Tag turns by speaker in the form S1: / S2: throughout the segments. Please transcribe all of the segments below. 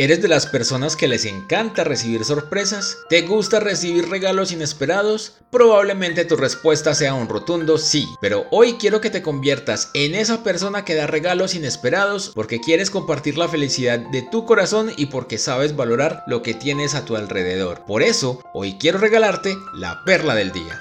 S1: ¿Eres de las personas que les encanta recibir sorpresas? ¿Te gusta recibir regalos inesperados? Probablemente tu respuesta sea un rotundo sí, pero hoy quiero que te conviertas en esa persona que da regalos inesperados porque quieres compartir la felicidad de tu corazón y porque sabes valorar lo que tienes a tu alrededor. Por eso, hoy quiero regalarte la perla del día.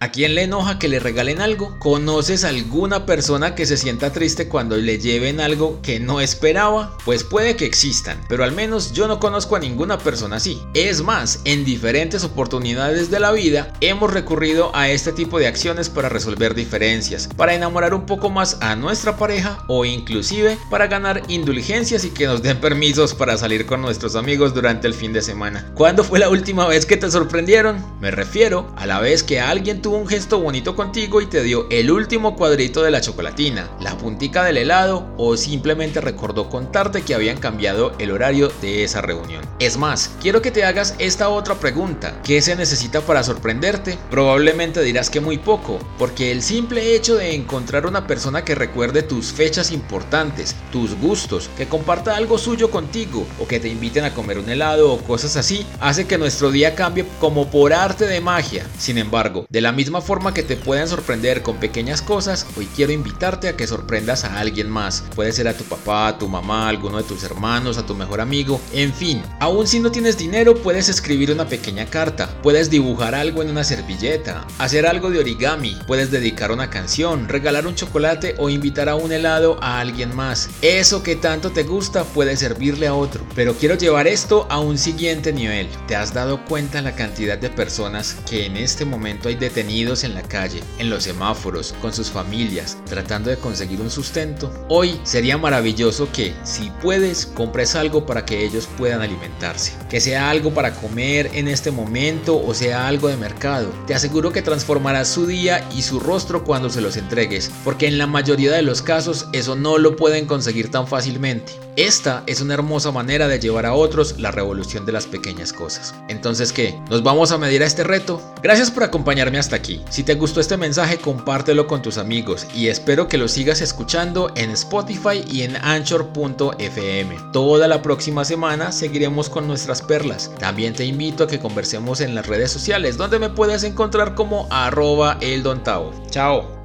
S1: ¿A quién le enoja que le regalen algo? ¿Conoces alguna persona que se sienta triste cuando le lleven algo que no esperaba? Pues puede que existan, pero al menos yo no conozco a ninguna persona así. Es más, en diferentes oportunidades de la vida hemos recurrido a este tipo de acciones para resolver diferencias, para enamorar un poco más a nuestra pareja o inclusive para ganar indulgencias y que nos den permisos para salir con nuestros amigos durante el fin de semana. ¿Cuándo fue la última vez que te sorprendieron? Me refiero a la vez que alguien tuvo un gesto bonito contigo y te dio el último cuadrito de la chocolatina, la puntica del helado o simplemente recordó contarte que habían cambiado el horario de esa reunión. Es más, quiero que te hagas esta otra pregunta. ¿Qué se necesita para sorprenderte? Probablemente dirás que muy poco, porque el simple hecho de encontrar una persona que recuerde tus fechas importantes, tus gustos, que comparta algo suyo contigo o que te inviten a comer un helado o cosas así, hace que nuestro día cambie como por arte de magia. Sin embargo, de la misma forma que te pueden sorprender con pequeñas cosas, hoy quiero invitarte a que sorprendas a alguien más. Puede ser a tu papá, a tu mamá, a alguno de tus hermanos, a tu mejor amigo, en fin. Aún si no tienes dinero, puedes escribir una pequeña carta, puedes dibujar algo en una servilleta, hacer algo de origami, puedes dedicar una canción, regalar un chocolate o invitar a un helado a alguien más. Eso que tanto te gusta puede servirle a otro. Pero quiero llevar esto a un siguiente nivel. ¿Te has dado cuenta la cantidad de personas que en este momento hay en la calle, en los semáforos, con sus familias, tratando de conseguir un sustento. Hoy sería maravilloso que, si puedes, compres algo para que ellos puedan alimentarse. Que sea algo para comer en este momento o sea algo de mercado. Te aseguro que transformarás su día y su rostro cuando se los entregues, porque en la mayoría de los casos eso no lo pueden conseguir tan fácilmente. Esta es una hermosa manera de llevar a otros la revolución de las pequeñas cosas. Entonces, ¿qué? ¿Nos vamos a medir a este reto? Gracias por acompañarme hasta Si te gustó este mensaje, compártelo con tus amigos y espero que lo sigas escuchando en Spotify y en Anchor.fm. Toda la próxima semana seguiremos con nuestras perlas. También te invito a que conversemos en las redes sociales, donde me puedes encontrar como arroba eldontao. Chao.